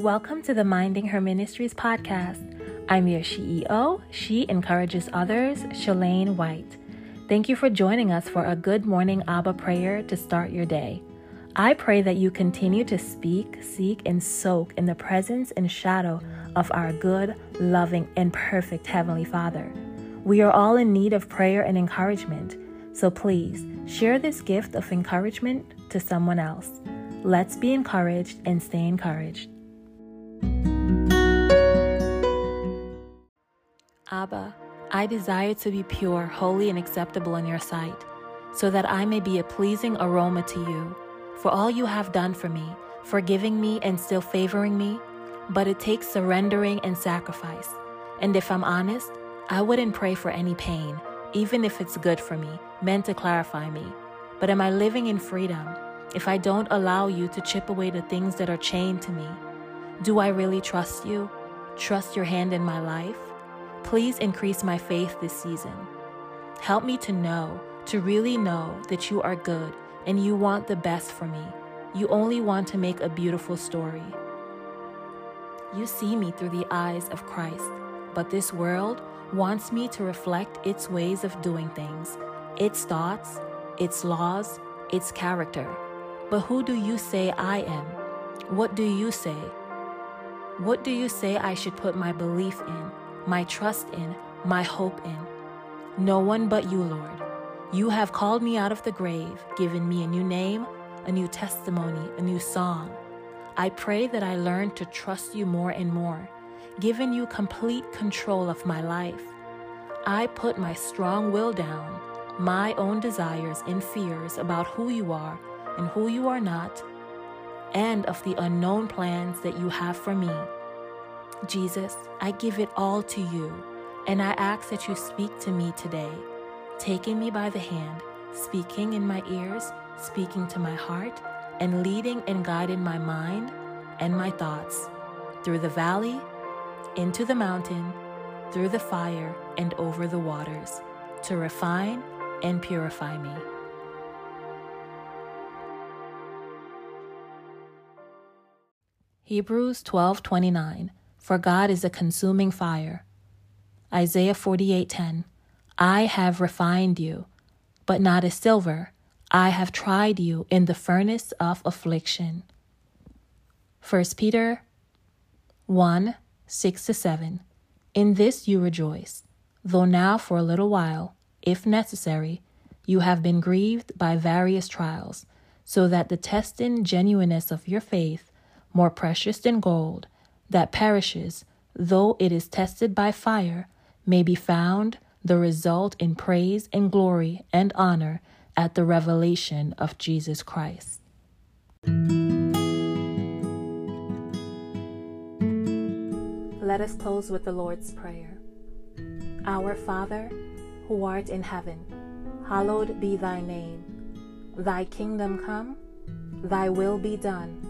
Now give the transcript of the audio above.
Welcome to the Minding Her Ministries podcast. I'm your CEO. She encourages others, Shalane White. Thank you for joining us for a good morning Abba prayer to start your day. I pray that you continue to speak, seek, and soak in the presence and shadow of our good, loving, and perfect Heavenly Father. We are all in need of prayer and encouragement, so please share this gift of encouragement to someone else. Let's be encouraged and stay encouraged. Abba, I desire to be pure, holy, and acceptable in your sight, so that I may be a pleasing aroma to you. For all you have done for me, forgiving me and still favoring me, but it takes surrendering and sacrifice. And if I'm honest, I wouldn't pray for any pain, even if it's good for me, meant to clarify me. But am I living in freedom if I don't allow you to chip away the things that are chained to me? Do I really trust you? Trust your hand in my life? Please increase my faith this season. Help me to know, to really know that you are good and you want the best for me. You only want to make a beautiful story. You see me through the eyes of Christ, but this world wants me to reflect its ways of doing things, its thoughts, its laws, its character. But who do you say I am? What do you say? What do you say I should put my belief in, my trust in, my hope in? No one but you, Lord. You have called me out of the grave, given me a new name, a new testimony, a new song. I pray that I learn to trust you more and more given you complete control of my life. I put my strong will down, my own desires and fears about who you are and who you are not, and of the unknown plans that you have for me. Jesus, I give it all to you, and I ask that you speak to me today, taking me by the hand, speaking in my ears, speaking to my heart, and leading and guiding my mind and my thoughts through the valley into the mountain, through the fire, and over the waters, to refine and purify me. Hebrews 12:29 For God is a consuming fire. Isaiah 48:10 I have refined you, but not as silver. I have tried you in the furnace of affliction. 1 Peter 1 6 to 7. In this you rejoice, though now for a little while, if necessary, you have been grieved by various trials, so that the testing genuineness of your faith, more precious than gold, that perishes, though it is tested by fire, may be found the result in praise and glory and honor at the revelation of Jesus Christ. Let us close with the Lord's Prayer. Our Father, who art in heaven, hallowed be thy name. Thy kingdom come, thy will be done,